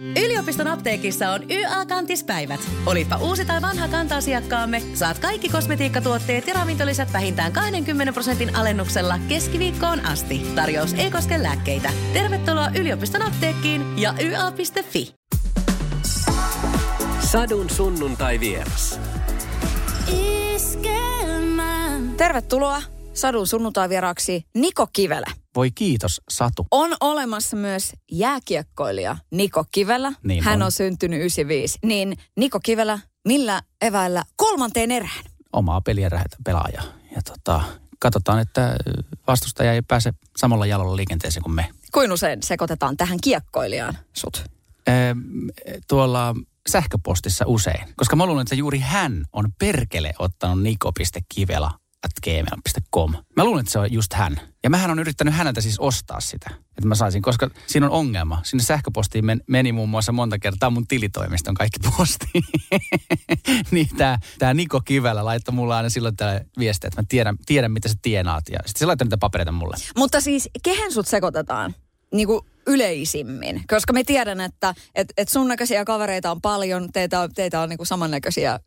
Yliopiston apteekissa on YA-kantispäivät. Olipa uusi tai vanha kanta-asiakkaamme, saat kaikki kosmetiikkatuotteet ja ravintolisät vähintään 20 prosentin alennuksella keskiviikkoon asti. Tarjous ei koske lääkkeitä. Tervetuloa yliopiston apteekkiin ja YA.fi. Sadun sunnuntai vieras. Tervetuloa Sadun sunnuntai-vieraaksi Niko Kivelä. Voi kiitos, Satu. On olemassa myös jääkiekkoilija Niko Kivelä. Niin Hän on. on syntynyt 95. Niin Niko Kivelä, millä eväillä kolmanteen erään? Omaa peliä rähätä pelaaja. Ja tota, katsotaan, että vastustaja ei pääse samalla jalalla liikenteeseen kuin me. Kuin usein sekoitetaan tähän kiekkoilijaan sut? Ee, tuolla sähköpostissa usein, koska mä luulen, että juuri hän on perkele ottanut niko.kivela at gmail.com. Mä luulen, että se on just hän. Ja mähän on yrittänyt häneltä siis ostaa sitä, että mä saisin, koska siinä on ongelma. Sinne sähköpostiin men, meni muun muassa monta kertaa mun tilitoimiston kaikki postiin. niin tää, tää Niko Kivelä laittoi mulle aina silloin täällä viestiä, että mä tiedän, tiedän mitä sä tienaat. Ja sitten se laittoi niitä papereita mulle. Mutta siis kehen sut sekoitetaan? Niin kuin yleisimmin. Koska me tiedän, että et, et sun näköisiä kavereita on paljon, teitä, teitä on niin kuin samannäköisiä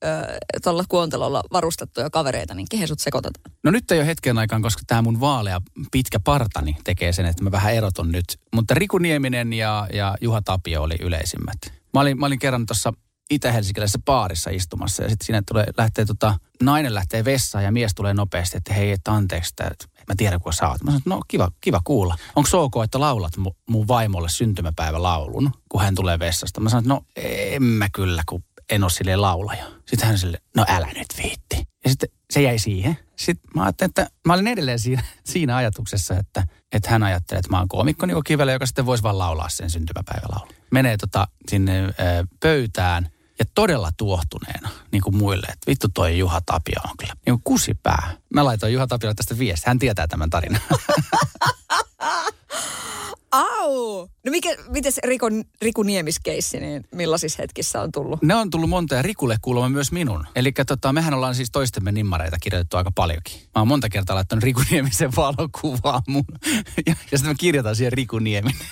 tuolla kuontelolla varustettuja kavereita, niin kehen sut sekoitetaan? No nyt ei ole hetken aikaan, koska tämä mun vaalea pitkä partani tekee sen, että mä vähän erotun nyt. Mutta Riku Nieminen ja, ja Juha Tapio oli yleisimmät. Mä olin, mä olin kerran tuossa itä-helsinkiläisessä baarissa istumassa ja sitten siinä tulee, lähtee tota, nainen lähtee vessaan ja mies tulee nopeasti, että hei, että anteeksi, että mä tiedän kuka sä oot. Mä sanoin, no kiva, kiva kuulla. Onko ok, että laulat mu, mun vaimolle syntymäpäivälaulun, kun hän tulee vessasta? Mä sanoin, no en mä kyllä, kun en ole silleen laulaja. Sitten hän sille, no älä nyt viitti. Ja sitten se jäi siihen. Sitten mä ajattelin, että mä olin edelleen siinä, siinä ajatuksessa, että, että hän ajattelee, että mä oon koomikko Niko Kivelä, joka sitten voisi vaan laulaa sen syntymäpäivälaulun. Menee tota sinne ö, pöytään ja todella tuohtuneena, niin kuin muille, että vittu toi Juha Tapio on kyllä niin kuin kusipää. Mä laitoin Juha Tapiolle tästä viestiä, hän tietää tämän tarinan. Au! No mikä, mites Riku, Riku Niemiskeissi, niin millaisissa hetkissä on tullut? Ne on tullut monta ja Rikulle kuulemma myös minun. Eli tota, mehän ollaan siis toistemme nimmareita kirjoitettu aika paljonkin. Mä oon monta kertaa laittanut Riku Niemisen valokuvaa mun. Ja, ja sitten mä kirjoitan siihen Riku Nieminen.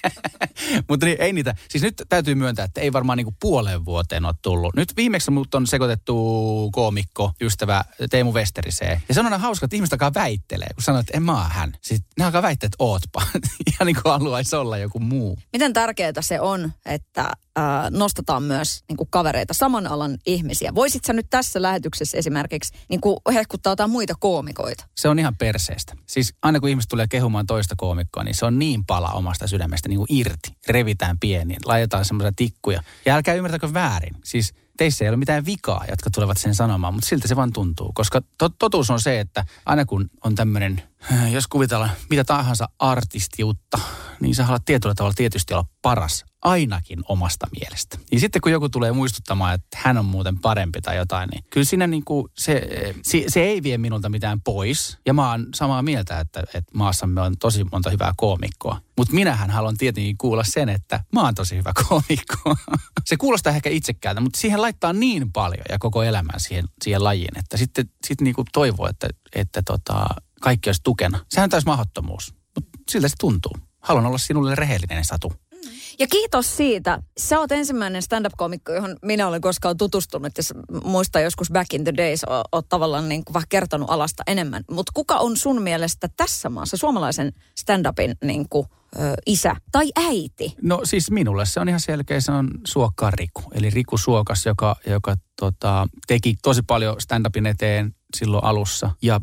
Mutta niin, ei niitä, siis nyt täytyy myöntää, että ei varmaan niinku puoleen vuoteen ole tullut. Nyt viimeksi mut on sekoitettu koomikko, ystävä Teemu Westeriseen. Ja se on aina hauska, että ihmiset alkaa väittelee, kun sanoo, että en mä hän. Sitten ne alkaa väittää, että ootpa. Ihan niin kuin haluaisi olla joku muu. Miten tärkeää se on, että äh, nostetaan myös niin kuin kavereita, saman alan ihmisiä? Voisit sä nyt tässä lähetyksessä esimerkiksi niin kuin hehkuttaa jotain muita koomikoita? Se on ihan perseestä. Siis aina kun ihmiset tulee kehumaan toista koomikkoa, niin se on niin pala omasta sydämestä niin kuin irti. Revitään pieniin, laitetaan semmoisia tikkuja. Ja älkää ymmärtäkö väärin. Siis teissä ei ole mitään vikaa, jotka tulevat sen sanomaan, mutta siltä se vaan tuntuu. Koska to- totuus on se, että aina kun on tämmöinen, jos kuvitellaan mitä tahansa artistiutta, niin sä haluat tietyllä tavalla tietysti olla paras ainakin omasta mielestä. Ja sitten kun joku tulee muistuttamaan, että hän on muuten parempi tai jotain, niin kyllä siinä niin kuin se, se, se ei vie minulta mitään pois. Ja mä oon samaa mieltä, että, että maassamme on tosi monta hyvää koomikkoa. Mutta minähän haluan tietenkin kuulla sen, että mä oon tosi hyvä koomikko. se kuulostaa ehkä itsekkäältä, mutta siihen laittaa niin paljon ja koko elämän siihen, siihen lajiin, että sitten sit niinku toivoo, että, että tota, kaikki olisi tukena. Sehän on täys mahdottomuus, mutta siltä se tuntuu. Haluan olla sinulle rehellinen, Satu. Ja kiitos siitä. Sä oot ensimmäinen stand-up-komikko, johon minä olen koskaan tutustunut. Ja muistan joskus back in the days, o- oot tavallaan niin kuin vähän kertonut alasta enemmän. Mutta kuka on sun mielestä tässä maassa suomalaisen stand-upin niin kuin, ö, isä tai äiti? No siis minulle se on ihan selkeä, se on Suokkaan Riku. Eli Riku Suokas, joka, joka tota, teki tosi paljon stand-upin eteen silloin alussa ja,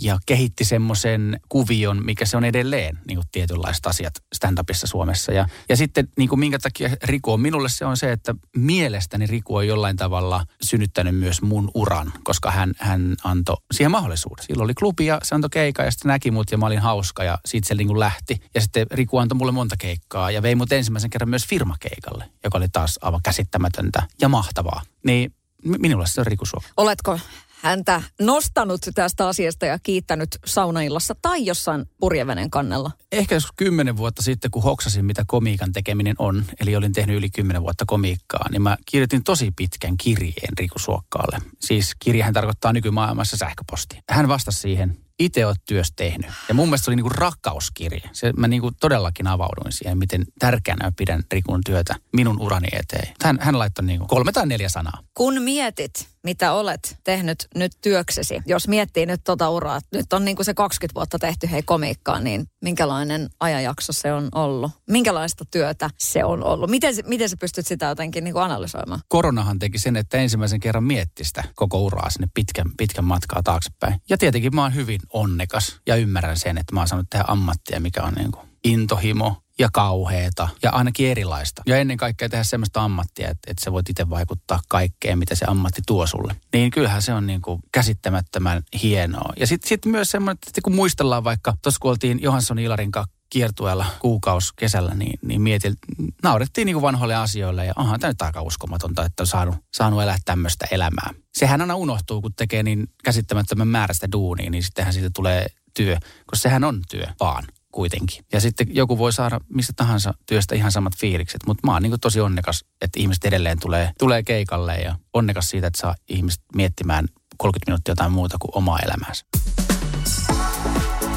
ja kehitti semmoisen kuvion, mikä se on edelleen, niin kuin tietynlaiset asiat stand-upissa Suomessa. Ja, ja sitten niin kuin minkä takia Riku on minulle se on se, että mielestäni Riku on jollain tavalla synnyttänyt myös mun uran, koska hän, hän antoi siihen mahdollisuuden. Silloin oli klubi ja se antoi keikkaa ja sitten näki mut ja mä olin hauska ja siitä se niin kuin lähti. Ja sitten Riku antoi mulle monta keikkaa ja vei mut ensimmäisen kerran myös firmakeikalle, joka oli taas aivan käsittämätöntä ja mahtavaa. Niin mi- minulle se on Riku Suokka. Oletko häntä nostanut tästä asiasta ja kiittänyt saunaillassa tai jossain purjevenen kannella? Ehkä joskus kymmenen vuotta sitten, kun hoksasin, mitä komiikan tekeminen on, eli olin tehnyt yli kymmenen vuotta komiikkaa, niin mä kirjoitin tosi pitkän kirjeen Riku Suokkaalle. Siis kirjahan tarkoittaa nykymaailmassa sähköposti. Hän vastasi siihen itse oot työstä tehnyt. Ja mun mielestä se oli niinku rakkauskirje. Se, mä niinku todellakin avauduin siihen, miten tärkeänä mä pidän Rikun työtä minun urani eteen. Hän, hän laittoi niinku kolme tai neljä sanaa. Kun mietit, mitä olet tehnyt nyt työksesi, jos miettii nyt tota uraa, nyt on niinku se 20 vuotta tehty hei komiikkaa, niin minkälainen ajanjakso se on ollut? Minkälaista työtä se on ollut? Miten, miten sä pystyt sitä jotenkin niinku analysoimaan? Koronahan teki sen, että ensimmäisen kerran mietti sitä koko uraa sinne pitkän, pitkän matkaa taaksepäin. Ja tietenkin mä oon hyvin onnekas ja ymmärrän sen, että mä oon saanut tehdä ammattia, mikä on niin kuin intohimo ja kauheeta ja ainakin erilaista. Ja ennen kaikkea tehdä semmoista ammattia, että, että sä voit itse vaikuttaa kaikkeen, mitä se ammatti tuo sulle. Niin kyllähän se on niin kuin käsittämättömän hienoa. Ja sitten sit myös semmoinen, että kun muistellaan vaikka, tuossa kun oltiin Johansson Ilarin kiertueella kuukaus kesällä, niin, niin mietin, naurettiin niin kuin vanhoille asioille ja onhan tämä nyt aika uskomatonta, että on saanut, saanut elää tämmöistä elämää. Sehän aina unohtuu, kun tekee niin käsittämättömän määrästä duunia, niin sittenhän siitä tulee työ, koska sehän on työ vaan kuitenkin. Ja sitten joku voi saada mistä tahansa työstä ihan samat fiilikset, mutta mä oon niin tosi onnekas, että ihmiset edelleen tulee, tulee keikalle ja onnekas siitä, että saa ihmiset miettimään 30 minuuttia jotain muuta kuin omaa elämäänsä.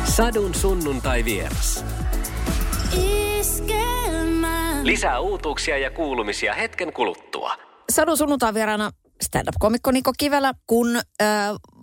Sadun sunnuntai vieras. Lisää uutuuksia ja kuulumisia hetken kuluttua. Sadun sunnuntai vieraana stand-up-komikko Niko Kivelä, kun äh,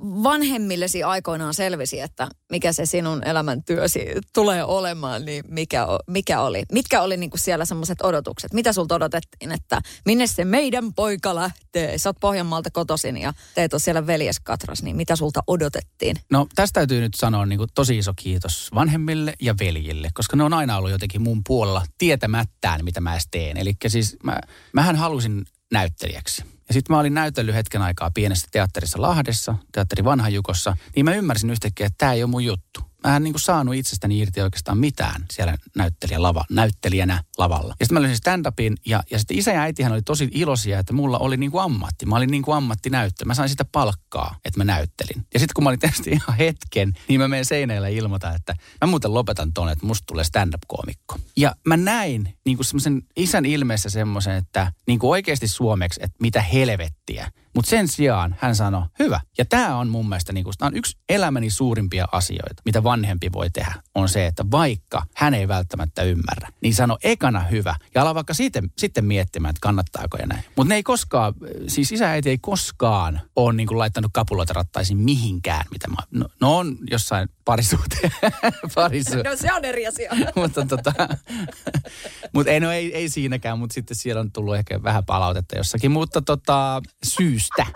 vanhemmillesi aikoinaan selvisi, että mikä se sinun elämäntyösi tulee olemaan, niin mikä, mikä oli? Mitkä oli niinku siellä semmoiset odotukset? Mitä sulta odotettiin, että minne se meidän poika lähtee? Sä oot Pohjanmaalta kotoisin ja teet on siellä veljeskatras, niin mitä sulta odotettiin? No tästä täytyy nyt sanoa niinku tosi iso kiitos vanhemmille ja veljille, koska ne on aina ollut jotenkin mun puolella tietämättään, mitä mä edes teen. Eli siis mä, mähän halusin näyttelijäksi. Ja sitten mä olin näytellyt hetken aikaa pienessä teatterissa Lahdessa, teatteri Vanhajukossa, niin mä ymmärsin yhtäkkiä, että tämä ei ole mun juttu mä en niin kuin saanut itsestäni irti oikeastaan mitään siellä näyttelijä lava, näyttelijänä lavalla. Ja sitten mä löysin stand-upin ja, ja sitten isä ja äitihän oli tosi iloisia, että mulla oli niin kuin ammatti. Mä olin niin kuin ammattinäyttö. Mä sain sitä palkkaa, että mä näyttelin. Ja sitten kun mä olin tehnyt ihan hetken, niin mä menen seinällä ilmoitan, että mä muuten lopetan tuonne, että musta tulee stand-up-koomikko. Ja mä näin niin kuin semmoisen isän ilmeessä semmoisen, että niin kuin oikeasti suomeksi, että mitä helvettiä. Mutta sen sijaan hän sanoi, hyvä. Ja tämä on mun mielestä niin kuin, on yksi elämäni suurimpia asioita, mitä vanhempi voi tehdä, on se, että vaikka hän ei välttämättä ymmärrä, niin sano ekana hyvä. Ja ala vaikka sitten, sitten miettimään, että kannattaako ja näin. Mutta ne ei koskaan, siis isä äiti ei koskaan ole niin kuin laittanut kapuloita rattaisiin mihinkään, mitä mä, no, no on jossain parisuuteen. parisuuteen. no se on eri asia. mutta tota, mut ei, no ei, ei siinäkään, mutta sitten siellä on tullut ehkä vähän palautetta jossakin. Mutta tota, syystä.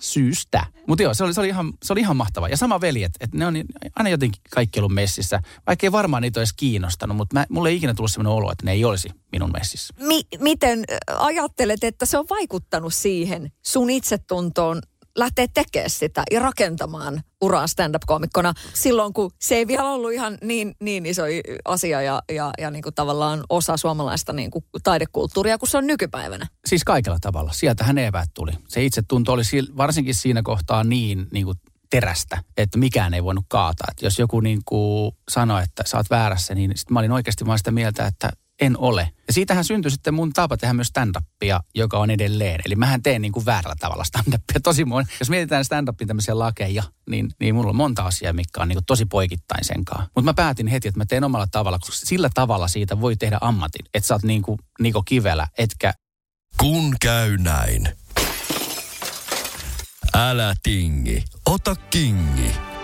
Syystä. Mutta joo, se oli, se, oli ihan, se oli ihan mahtava. Ja sama veljet, että ne on aina jotenkin kaikki ollut messissä. Vaikka ei varmaan niitä olisi kiinnostanut, mutta mulle ei ikinä tullut sellainen olo, että ne ei olisi minun messissä. Mi- miten ajattelet, että se on vaikuttanut siihen sun itsetuntoon lähteä tekemään sitä ja rakentamaan uraa stand-up-komikkona silloin, kun se ei vielä ollut ihan niin, niin iso asia ja, ja, ja niin kuin tavallaan osa suomalaista niin kuin taidekulttuuria kuin se on nykypäivänä. Siis kaikella tavalla. Sieltähän eväät tuli. Se itsetunto oli varsinkin siinä kohtaa niin, niin kuin terästä, että mikään ei voinut kaataa. Että jos joku niin kuin sanoi, että sä oot väärässä, niin sit mä olin oikeasti vaan sitä mieltä, että en ole. Ja siitähän syntyi sitten mun tapa tehdä myös stand-upia, joka on edelleen. Eli mähän teen niin kuin väärällä tavalla stand-upia. Tosi mon, jos mietitään stand-upin tämmöisiä lakeja, niin, niin mulla on monta asiaa, mikä on niin kuin tosi poikittain senkaan. Mutta mä päätin heti, että mä teen omalla tavalla, koska sillä tavalla siitä voi tehdä ammatin. Että sä oot niin kuin Niko Kivelä, etkä... Kun käy näin. Älä tingi, ota kingi.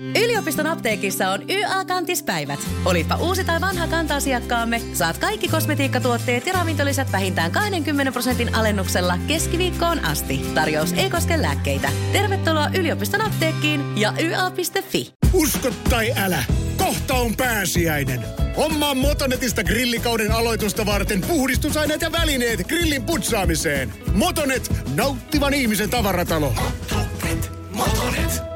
Yliopiston apteekissa on YA-kantispäivät. Olipa uusi tai vanha kanta-asiakkaamme, saat kaikki kosmetiikkatuotteet ja ravintolisät vähintään 20 prosentin alennuksella keskiviikkoon asti. Tarjous ei koske lääkkeitä. Tervetuloa yliopiston apteekkiin ja YA.fi. Usko tai älä, kohta on pääsiäinen. Hommaa Motonetista grillikauden aloitusta varten puhdistusaineet ja välineet grillin putsaamiseen. Motonet, nauttivan ihmisen tavaratalo. Motonet, Motonet.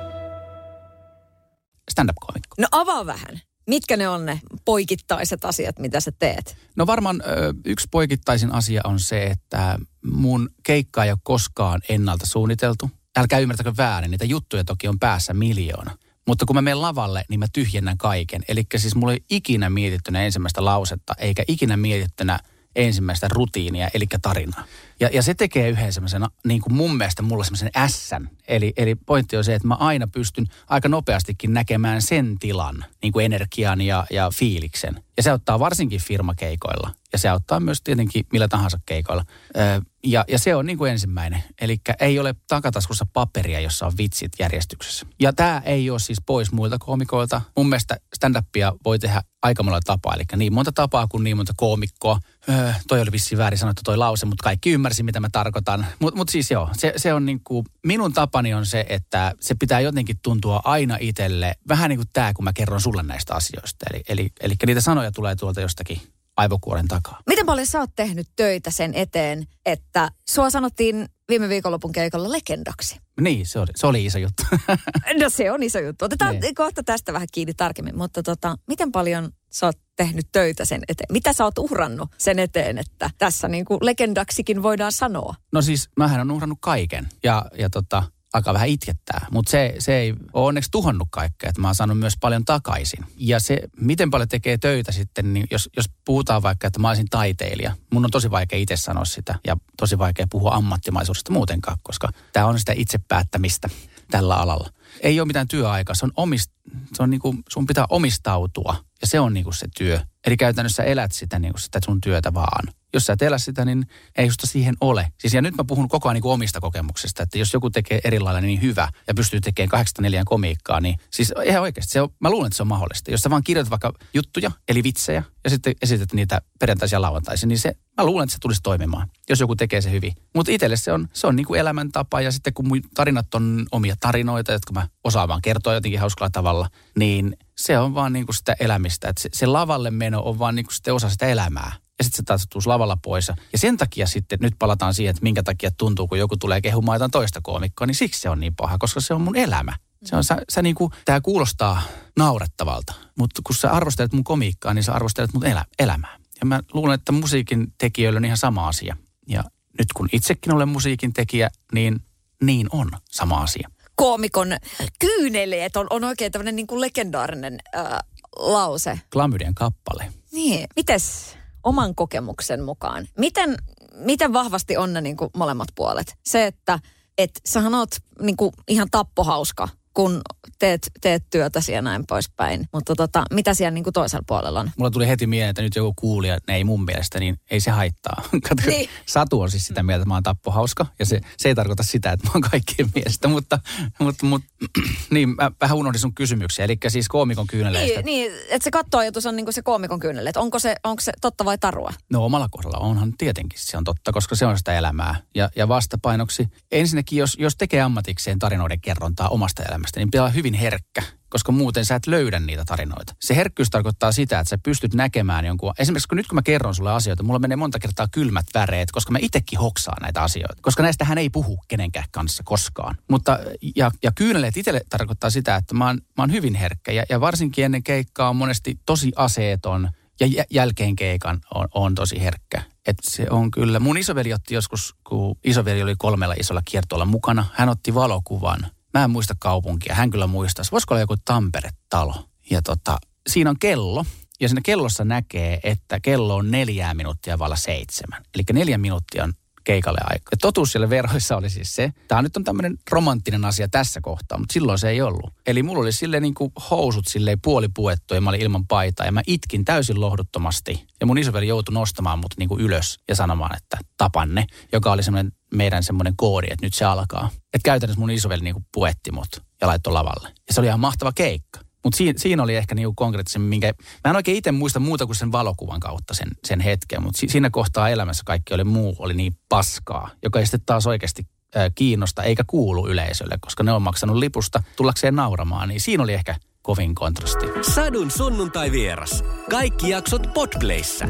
Stand-up-komikko. No avaa vähän. Mitkä ne on ne poikittaiset asiat, mitä sä teet? No varmaan ö, yksi poikittaisin asia on se, että mun keikka ei ole koskaan ennalta suunniteltu. Älkää ymmärtäkö väärin, niitä juttuja toki on päässä miljoona Mutta kun mä menen lavalle, niin mä tyhjennän kaiken. Eli siis mulla ei ikinä mietittynä ensimmäistä lausetta, eikä ikinä mietittynä ensimmäistä rutiinia, eli tarinaa. Ja, ja se tekee yhden semmoisen, niin kuin mun mielestä mulla semmoisen ässän. Eli, eli pointti on se, että mä aina pystyn aika nopeastikin näkemään sen tilan, niin kuin energian ja, ja fiiliksen. Ja se ottaa varsinkin firmakeikoilla. Ja se auttaa myös tietenkin millä tahansa keikoilla. Öö, ja, ja se on niin kuin ensimmäinen. Eli ei ole takataskussa paperia, jossa on vitsit järjestyksessä. Ja tämä ei ole siis pois muilta koomikoilta. Mun mielestä stand-upia voi tehdä aika monella tapaa. Eli niin monta tapaa kuin niin monta koomikkoa. Öö, toi oli vissiin väärin sanottu toi lause, mutta kaikki ymmärsi, mitä mä tarkoitan. Mutta mut siis joo, se, se on niin kuin, minun tapani on se, että se pitää jotenkin tuntua aina itselle. Vähän niin kuin tämä, kun mä kerron sulle näistä asioista. Eli, eli, eli niitä sanoja tulee tuolta jostakin aivokuoren takaa. Miten paljon sä oot tehnyt töitä sen eteen, että sua sanottiin viime viikonlopun keikalla legendaksi? Niin, se oli, se oli iso juttu. No se on iso juttu. Otetaan Niin. kohta tästä vähän kiinni tarkemmin, mutta tota, miten paljon sä oot tehnyt töitä sen eteen? Mitä sä oot uhrannut sen eteen, että tässä niin kuin legendaksikin voidaan sanoa? No siis, mähän on uhrannut kaiken ja, ja tota, alkaa vähän itkettää. Mutta se, se ei ole onneksi tuhonnut kaikkea, että mä oon saanut myös paljon takaisin. Ja se, miten paljon tekee töitä sitten, niin jos, jos puhutaan vaikka, että mä olisin taiteilija, mun on tosi vaikea itse sanoa sitä ja tosi vaikea puhua ammattimaisuudesta muutenkaan, koska tämä on sitä itsepäättämistä tällä alalla. Ei ole mitään työaikaa, se on, omist, se on niinku, sun pitää omistautua ja se on niinku se työ. Eli käytännössä elät sitä, niinku sitä sun työtä vaan. Jos sä et elä sitä, niin ei susta siihen ole. Siis ja nyt mä puhun koko ajan niinku omista kokemuksista, että jos joku tekee eri lailla niin hyvä ja pystyy tekemään 84 komiikkaa, niin siis ihan oikeasti, se on, mä luulen, että se on mahdollista. Jos sä vaan kirjoitat vaikka juttuja, eli vitsejä, ja sitten esität niitä perjantaisin ja lauantaisin, niin se, mä luulen, että se tulisi toimimaan, jos joku tekee se hyvin. Mutta itselle se on, se on niinku elämäntapa, ja sitten kun mun tarinat on omia tarinoita, jotka mä osaan vaan kertoa jotenkin hauskalla tavalla, niin se on vaan niinku sitä elämistä. Että se, se lavalle meno on vaan niinku sitten osa sitä elämää. Ja sitten se taas tuus lavalla pois. Ja sen takia sitten nyt palataan siihen, että minkä takia tuntuu, kun joku tulee kehumaan jotain toista koomikkoa, niin siksi se on niin paha, koska se on mun elämä. Se on, sä, sä niinku, tää kuulostaa naurettavalta, mutta kun sä arvostelet mun komiikkaa, niin sä arvostelet mun elä, elämää. Ja mä luulen, että musiikin tekijöillä on ihan sama asia. Ja nyt kun itsekin olen musiikin tekijä, niin niin on sama asia. Koomikon kyyneleet on, on oikein tämmöinen niin kuin legendaarinen äh, lause. Klamydian kappale. Niin. Mites oman kokemuksen mukaan? Miten, miten vahvasti on ne niin kuin molemmat puolet? Se, että et sähän oot niin kuin ihan tappohauska, kun teet, teet työtäsi ja näin poispäin. Mutta tota, mitä siellä niin kuin toisella puolella on? Mulla tuli heti mieleen, että nyt joku kuulija, ne ei mun mielestä, niin ei se haittaa. Kato, Niin. Satu on siis sitä mieltä, että mä oon tappohauska, ja se, se ei tarkoita sitä, että mä oon kaikkien mielestä, mutta, mutta, mutta niin, mä vähän unohdin sun kysymyksiä, eli siis koomikon kyyneleistä. Niin, niin että se kattoajatus on niin kuin se koomikon kyynele. että Onko se, onko se totta vai tarua? No omalla kohdalla onhan tietenkin se on totta, koska se on sitä elämää. Ja, ja vastapainoksi, ensinnäkin jos, jos tekee ammatikseen tarinoiden kerrontaa omasta elämästä, niin pitää olla hyvin herkkä, koska muuten sä et löydä niitä tarinoita. Se herkkyys tarkoittaa sitä, että sä pystyt näkemään jonkun, esimerkiksi kun nyt kun mä kerron sulle asioita, mulla menee monta kertaa kylmät väreet, koska mä itsekin hoksaan näitä asioita. Koska näistähän ei puhu kenenkään kanssa koskaan. Mutta, ja, ja kyyneleet itselle tarkoittaa sitä, että mä oon, mä oon hyvin herkkä ja, ja varsinkin ennen keikkaa on monesti tosi aseeton ja jä- jälkeen keikan on, on tosi herkkä. Et se on kyllä. Mun isoveli otti joskus, kun isoveli oli kolmella isolla kiertoilla mukana, hän otti valokuvan. Mä en muista kaupunkia, hän kyllä muistaisi. Voisiko olla joku Tampere-talo? Ja tota, siinä on kello, ja siinä kellossa näkee, että kello on neljää minuuttia valla seitsemän. Eli neljä minuuttia on keikalle aika. Ja totuus siellä verhoissa oli siis se, tämä nyt on tämmöinen romanttinen asia tässä kohtaa, mutta silloin se ei ollut. Eli mulla oli silleen niin kuin housut silleen puolipuettu ja mä olin ilman paitaa ja mä itkin täysin lohduttomasti. Ja mun isoveli joutui nostamaan mut niin kuin ylös ja sanomaan, että tapanne, joka oli semmoinen meidän semmoinen koodi, että nyt se alkaa. Että käytännössä mun isoveli niin kuin puetti mut ja laittoi lavalle. Ja se oli ihan mahtava keikka. Mutta siinä, siinä oli ehkä niinku konkreettisemmin, minkä... Mä en oikein itse muista muuta kuin sen valokuvan kautta sen, sen hetken, mutta si, siinä kohtaa elämässä kaikki oli muu, oli niin paskaa, joka ei sitten taas oikeasti äh, kiinnosta eikä kuulu yleisölle, koska ne on maksanut lipusta tullakseen nauramaan, niin siinä oli ehkä kovin kontrasti. Sadun sunnuntai vieras. Kaikki jaksot Podplayssä.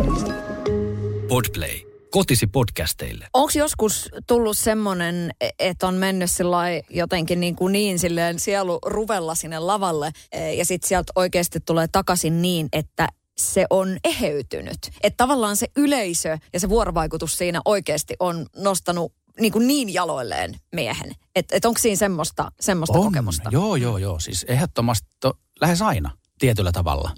Podplay. Kotisi podcasteille. Onko joskus tullut semmoinen, että on mennyt jotenkin niin, kuin niin silleen sielu ruvella sinne lavalle eh, ja sitten sieltä oikeasti tulee takaisin niin, että se on eheytynyt. Että tavallaan se yleisö ja se vuorovaikutus siinä oikeasti on nostanut niin, kuin niin jaloilleen miehen. Että et onko siinä semmoista, semmoista On. kokemusta? Joo, joo, joo. Siis ehdottomasti to, lähes aina tietyllä tavalla.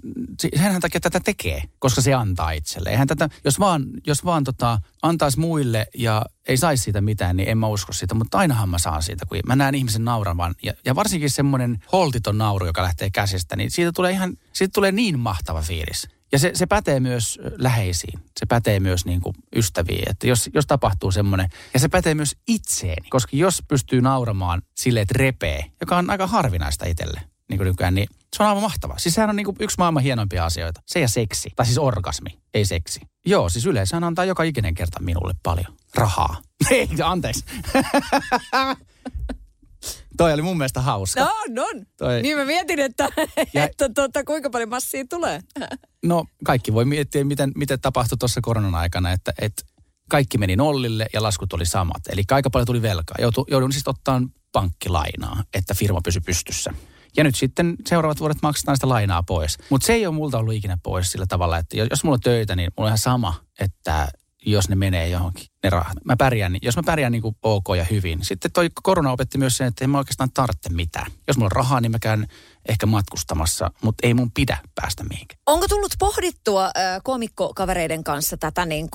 Senhän takia tätä tekee, koska se antaa itselle. Eihän tätä, jos vaan, jos vaan tota, antaisi muille ja ei saisi siitä mitään, niin en mä usko sitä. Mutta ainahan mä saan siitä, kun mä näen ihmisen nauravan. Ja, ja varsinkin semmoinen holtiton nauru, joka lähtee käsistä, niin siitä tulee ihan, siitä tulee niin mahtava fiilis. Ja se, se pätee myös läheisiin. Se pätee myös niin kuin ystäviin. Että jos, jos tapahtuu semmoinen, ja se pätee myös itseeni. Koska jos pystyy nauramaan sille, että repee, joka on aika harvinaista itselle, niin kuin nykyään, niin se on aivan mahtavaa. Siis sehän on niin kuin yksi maailman hienoimpia asioita. Se ja seksi. Tai siis orgasmi, ei seksi. Joo, siis yleensä antaa joka ikinen kerta minulle paljon rahaa. Ei, anteeksi. Toi oli mun mielestä hauska. No, on. Toi- Niin mä mietin, että, Ja- että tota, kuinka paljon massia tulee. No kaikki voi miettiä, miten, miten tapahtui tuossa koronan aikana, että, että kaikki meni nollille ja laskut oli samat. Eli aika paljon tuli velkaa. Joutu, joudun siis ottamaan pankkilainaa, että firma pysy pystyssä. Ja nyt sitten seuraavat vuodet maksetaan sitä lainaa pois. Mutta se ei ole multa ollut ikinä pois sillä tavalla, että jos mulla on töitä, niin mulla on ihan sama, että jos ne menee johonkin, ne rahat. Mä pärjään, niin- jos mä pärjään niin kuin ok ja hyvin. Sitten toi korona opetti myös sen, että en mä oikeastaan tarvitse mitään. Jos mulla on rahaa, niin mä käyn ehkä matkustamassa, mutta ei mun pidä päästä mihinkään. Onko tullut pohdittua äh, komikkokavereiden kanssa tätä, niin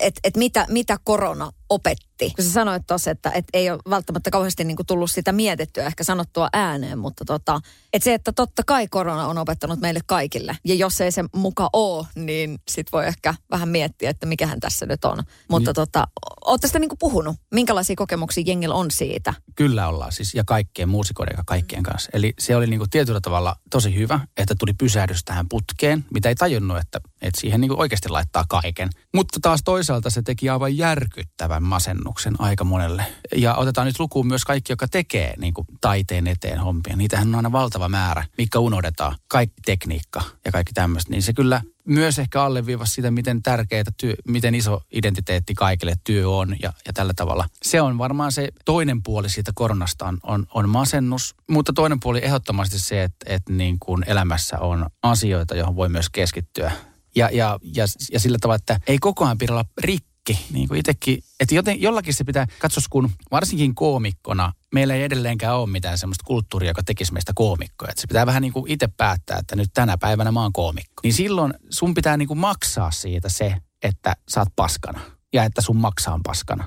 että et mitä, mitä korona opetti? Kun sä sanoit tuossa, että et ei ole välttämättä kauheasti niin kuin tullut sitä mietittyä, ehkä sanottua ääneen, mutta tota, että se, että totta kai korona on opettanut meille kaikille. Ja jos ei se muka ole, niin sit voi ehkä vähän miettiä, että mikähän tässä nyt on. Mutta Tota, ootte sitä niin kuin puhunut? Minkälaisia kokemuksia jengillä on siitä? Kyllä ollaan siis, ja kaikkien muusikoiden ja kaikkien kanssa. Eli se oli niinku tietyllä tavalla tosi hyvä, että tuli pysähdys tähän putkeen, mitä ei tajunnut, että, että siihen niinku oikeasti laittaa kaiken. Mutta taas toisaalta se teki aivan järkyttävän masennuksen aika monelle. Ja otetaan nyt lukuun myös kaikki, jotka tekee niinku taiteen eteen hommia. Niitähän on aina valtava määrä, mikä unohdetaan. Kaikki tekniikka ja kaikki tämmöistä. Niin se kyllä myös ehkä alleviivasi sitä, miten tärkeää, työ, miten iso identiteetti kaikille työ on ja, ja tällä tavalla. Se on varmaan se toinen puoli siitä koronasta on, on, on masennus, mutta toinen puoli ehdottomasti se, että, että niin kuin elämässä on asioita, johon voi myös keskittyä. Ja, ja, ja, ja sillä tavalla, että ei koko ajan pidä olla rikki. Niin kuin itsekin, että joten, jollakin se pitää, katsos kun varsinkin koomikkona, meillä ei edelleenkään ole mitään semmoista kulttuuria, joka tekisi meistä koomikkoja. Että se pitää vähän niin kuin itse päättää, että nyt tänä päivänä mä oon koomikko. Niin silloin sun pitää niin kuin maksaa siitä se, että sä oot paskana ja että sun maksaa on paskana.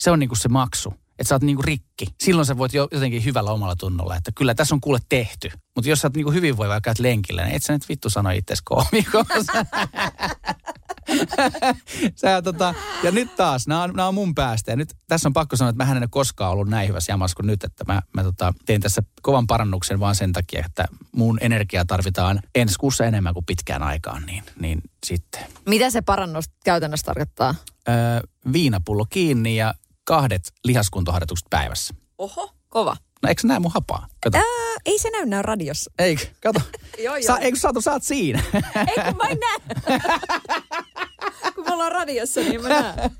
Se on niin kuin se maksu. Että sä oot niinku rikki. Silloin sä voit jo jotenkin hyvällä omalla tunnolla, että kyllä tässä on kuule tehty. Mutta jos sä oot niinku hyvinvoiva ja käyt lenkillä, niin et sä nyt vittu sano itses koomikossa. Sä, tota, ja nyt taas, nämä on, on mun päästä. Ja nyt tässä on pakko sanoa, että mä en ole koskaan ollut näin hyvässä jamassa kuin nyt, että mä, mä tota, tein tässä kovan parannuksen vaan sen takia, että mun energiaa tarvitaan ensi kuussa enemmän kuin pitkään aikaan, niin, niin sitten Mitä se parannus käytännössä tarkoittaa? öö, viinapullo kiinni ja kahdet lihaskuntoharjoitukset päivässä. Oho, kova. No eikö näe mun hapaa? Kato. Ää, ei se näy näy radiossa. Eikö? Kato. Joo, joo. Sa, eikö Satu, sä oot siinä? Ei kun mä en näe. kun me ollaan radiossa, niin mä näen.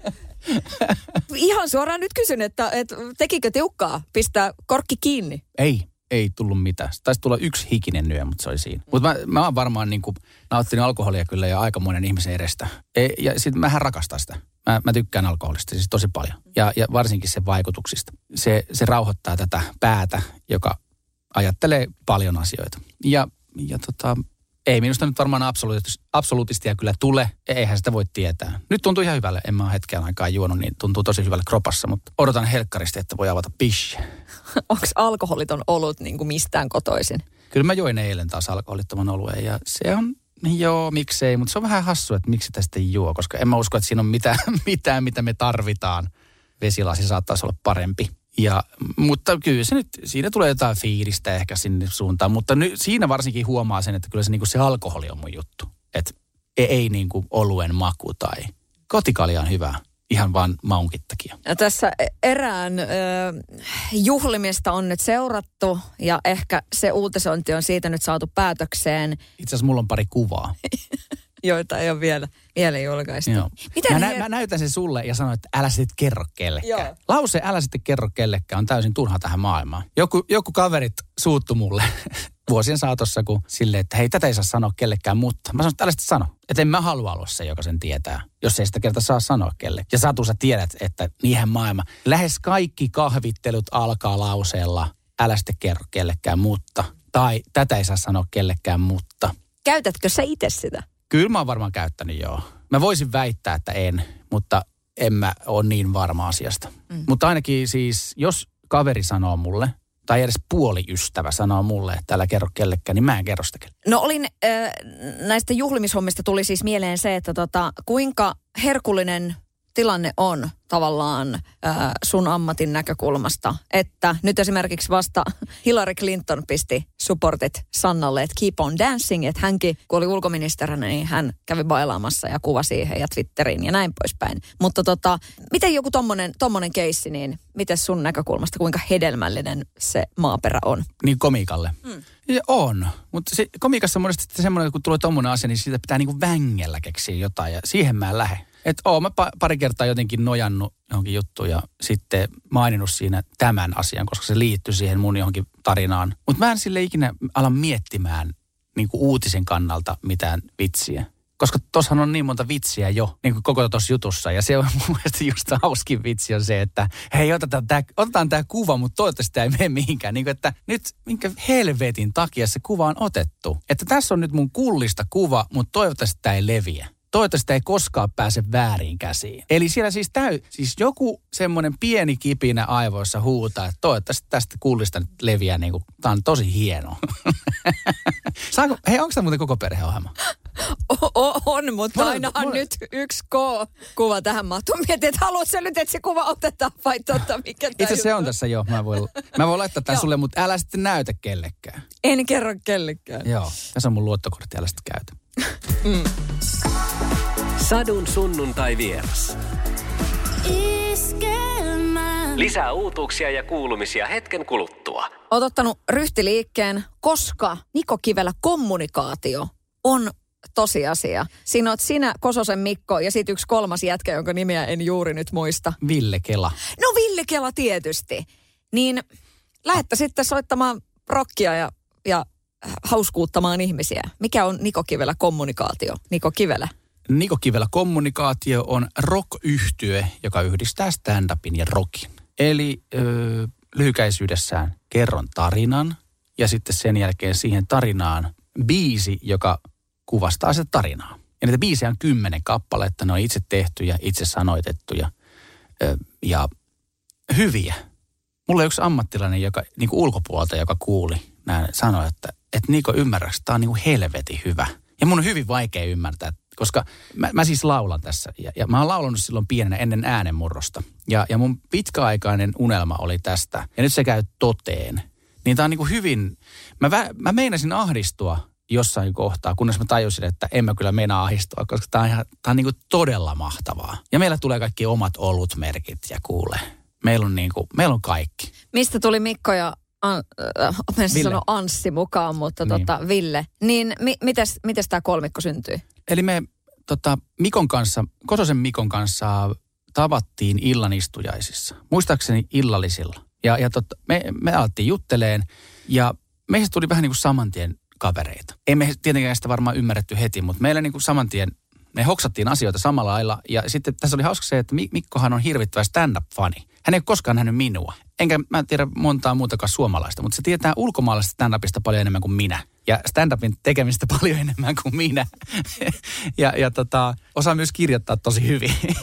Ihan suoraan nyt kysyn, että, että tekikö tiukkaa pistää korkki kiinni? ei, ei tullut mitään. Taisi tulla yksi hikinen yö, mutta se oli siinä. Mutta mä, mä oon varmaan niin kuin, nauttinut alkoholia kyllä ja aika monen ihmisen edestä. E, ja sitten mähän rakastan sitä. Mä, mä tykkään alkoholista siis tosi paljon. Ja, ja varsinkin sen vaikutuksista. Se, se rauhoittaa tätä päätä, joka ajattelee paljon asioita. Ja, ja tota, ei minusta nyt varmaan absoluutis, absoluutistia kyllä tule. Eihän sitä voi tietää. Nyt tuntuu ihan hyvälle. En mä ole hetken aikaa juonut, niin tuntuu tosi hyvälle kropassa. Mutta odotan helkkaristi, että voi avata pish. Onko alkoholiton olut niin kuin mistään kotoisin? Kyllä mä join eilen taas alkoholittoman oluen ja se on, joo, miksei, mutta se on vähän hassu, että miksi tästä ei juo, koska en mä usko, että siinä on mitään, mitään mitä me tarvitaan. Vesilasi saattaisi olla parempi. Ja, mutta kyllä se nyt, siinä tulee jotain fiilistä ehkä sinne suuntaan, mutta nyt, siinä varsinkin huomaa sen, että kyllä se, niin kuin se alkoholi on mun juttu. Että ei, ei niin kuin oluen maku tai kotikalja on hyvä, ihan vaan maunkin takia. Ja tässä erään ö, juhlimista on nyt seurattu ja ehkä se uutisointi on siitä nyt saatu päätökseen. Itse asiassa mulla on pari kuvaa. joita ei ole vielä, vielä julkaistu. Joo. Miten mä, nä- he- mä näytän sen sulle ja sanon, että älä sitten kerro kellekään. Joo. Lause älä sitten kerro kellekään on täysin turha tähän maailmaan. Joku, joku kaverit suuttu mulle vuosien saatossa, kun silleen, että hei, tätä ei saa sanoa kellekään, mutta mä sanon, että älä sitten sano. Että en mä halua olla se, joka sen tietää, jos ei sitä kerta saa sanoa kelle. Ja Satu, sä tiedät, että niihin maailma. Lähes kaikki kahvittelut alkaa lauseella, älä sitten kerro kellekään, mutta. Tai tätä ei saa sanoa kellekään, mutta. Käytätkö sä itse sitä? Kyllä mä oon varmaan käyttänyt joo. Mä voisin väittää, että en, mutta en mä ole niin varma asiasta. Mm. Mutta ainakin siis, jos kaveri sanoo mulle, tai edes puoliystävä sanoo mulle, että älä kerro kellekään, niin mä en kerro sitä kellekään. No olin, äh, näistä juhlimishommista tuli siis mieleen se, että tota, kuinka herkullinen tilanne on tavallaan äh, sun ammatin näkökulmasta. Että nyt esimerkiksi vasta Hillary Clinton pisti supportit Sannalle, että keep on dancing, että hänkin, kun oli ulkoministerinä, niin hän kävi bailaamassa ja kuva siihen ja Twitteriin ja näin poispäin. Mutta tota, miten joku tommonen, tommonen keissi, niin miten sun näkökulmasta, kuinka hedelmällinen se maaperä on? Niin komikalle. Mm. Ja on. Mutta se, komikassa on monesti semmoinen, että kun tulee tommonen asia, niin siitä pitää niinku vängellä keksiä jotain ja siihen mä en lähde. Että oon mä pa- pari kertaa jotenkin nojannut johonkin juttuun ja sitten maininnut siinä tämän asian, koska se liittyy siihen mun johonkin tarinaan. Mutta mä en sille ikinä ala miettimään niinku uutisen kannalta mitään vitsiä. Koska tossahan on niin monta vitsiä jo niin kuin koko tuossa jutussa. Ja se on mun mielestä just hauskin vitsi on se, että hei otetaan tämä otetaan tää kuva, mutta toivottavasti tämä ei mene mihinkään. Niin kuin, että nyt minkä helvetin takia se kuva on otettu. Että tässä on nyt mun kullista kuva, mutta toivottavasti tämä ei leviä. Toivottavasti ei koskaan pääse väärin käsiin. Eli siellä siis, täy, siis joku semmoinen pieni kipinä aivoissa huutaa, että toivottavasti tästä kullista nyt leviää niin kuin, tämä on tosi hieno. Saanko, hei onko tämä muuten koko perheohjelma? O- on, mutta Mulla- ainahan mulla- nyt yksi K-kuva tähän mahtuu. Mietin, että haluatko nyt, että se kuva otetaan vai totta, mikä Itse se on tässä jo. Mä voin, mä voin laittaa tämän sulle, mutta älä sitten näytä kellekään. En kerro kellekään. Joo. Tässä on mun luottokortti, älä sitten käytä. Sadun sunnuntai vieras. Lisää uutuuksia ja kuulumisia hetken kuluttua. Oot ottanut ryhtiliikkeen, koska Niko Kivelä kommunikaatio on tosiasia. Siinä oot sinä, Kososen Mikko ja sitten yksi kolmas jätkä, jonka nimeä en juuri nyt muista. Ville Kela. No Ville Kela tietysti. Niin lähette sitten soittamaan rockia ja, ja hauskuuttamaan ihmisiä. Mikä on Niko Kivelä kommunikaatio? Niko Kivelä. Niko Kivelä kommunikaatio on rock joka yhdistää stand-upin ja rockin. Eli öö, lyhykäisyydessään kerron tarinan ja sitten sen jälkeen siihen tarinaan biisi, joka kuvastaa sitä tarinaa. Ja niitä biisejä on kymmenen kappaletta, ne on itse tehtyjä, itse sanoitettuja öö, ja hyviä. Mulla on yksi ammattilainen, joka niin ulkopuolelta, joka kuuli, näin, sanoi, että, että Niko ymmärräks, tämä on niin kuin helvetin hyvä. Ja mun on hyvin vaikea ymmärtää, koska mä, mä siis laulan tässä. Ja, ja mä oon laulanut silloin pienenä ennen äänenmurrosta. Ja, ja mun pitkäaikainen unelma oli tästä. Ja nyt se käy toteen. Niin tää on niin kuin hyvin, mä, vä, mä meinasin ahdistua jossain kohtaa, kunnes mä tajusin, että en mä kyllä meinaa ahdistua, koska tää on, ihan, tää on niin kuin todella mahtavaa. Ja meillä tulee kaikki omat olutmerkit ja kuule. Meillä on, niin kuin, meillä on kaikki. Mistä tuli Mikko ja An, äh, mä en Ville. sano Anssi mukaan, mutta Niin. tota, Ville. Niin mi, mites, mites tämä kolmikko syntyi? Eli me tota, Mikon kanssa, Kososen Mikon kanssa tavattiin illanistujaisissa. Muistaakseni illallisilla. Ja, ja tota, me, me alettiin jutteleen ja meistä tuli vähän niin kuin samantien kavereita. Emme tietenkään sitä varmaan ymmärretty heti, mutta meillä niin kuin samantien, me hoksattiin asioita samalla lailla. Ja sitten tässä oli hauska se, että Mi- Mikkohan on hirvittävä stand-up-fani. Hän ei ole koskaan nähnyt minua. Enkä mä tiedä montaa muutakaan suomalaista, mutta se tietää ulkomaalaisesta stand-upista paljon enemmän kuin minä. Ja stand-upin tekemistä paljon enemmän kuin minä. ja ja tota, osaa myös kirjoittaa tosi hyvin.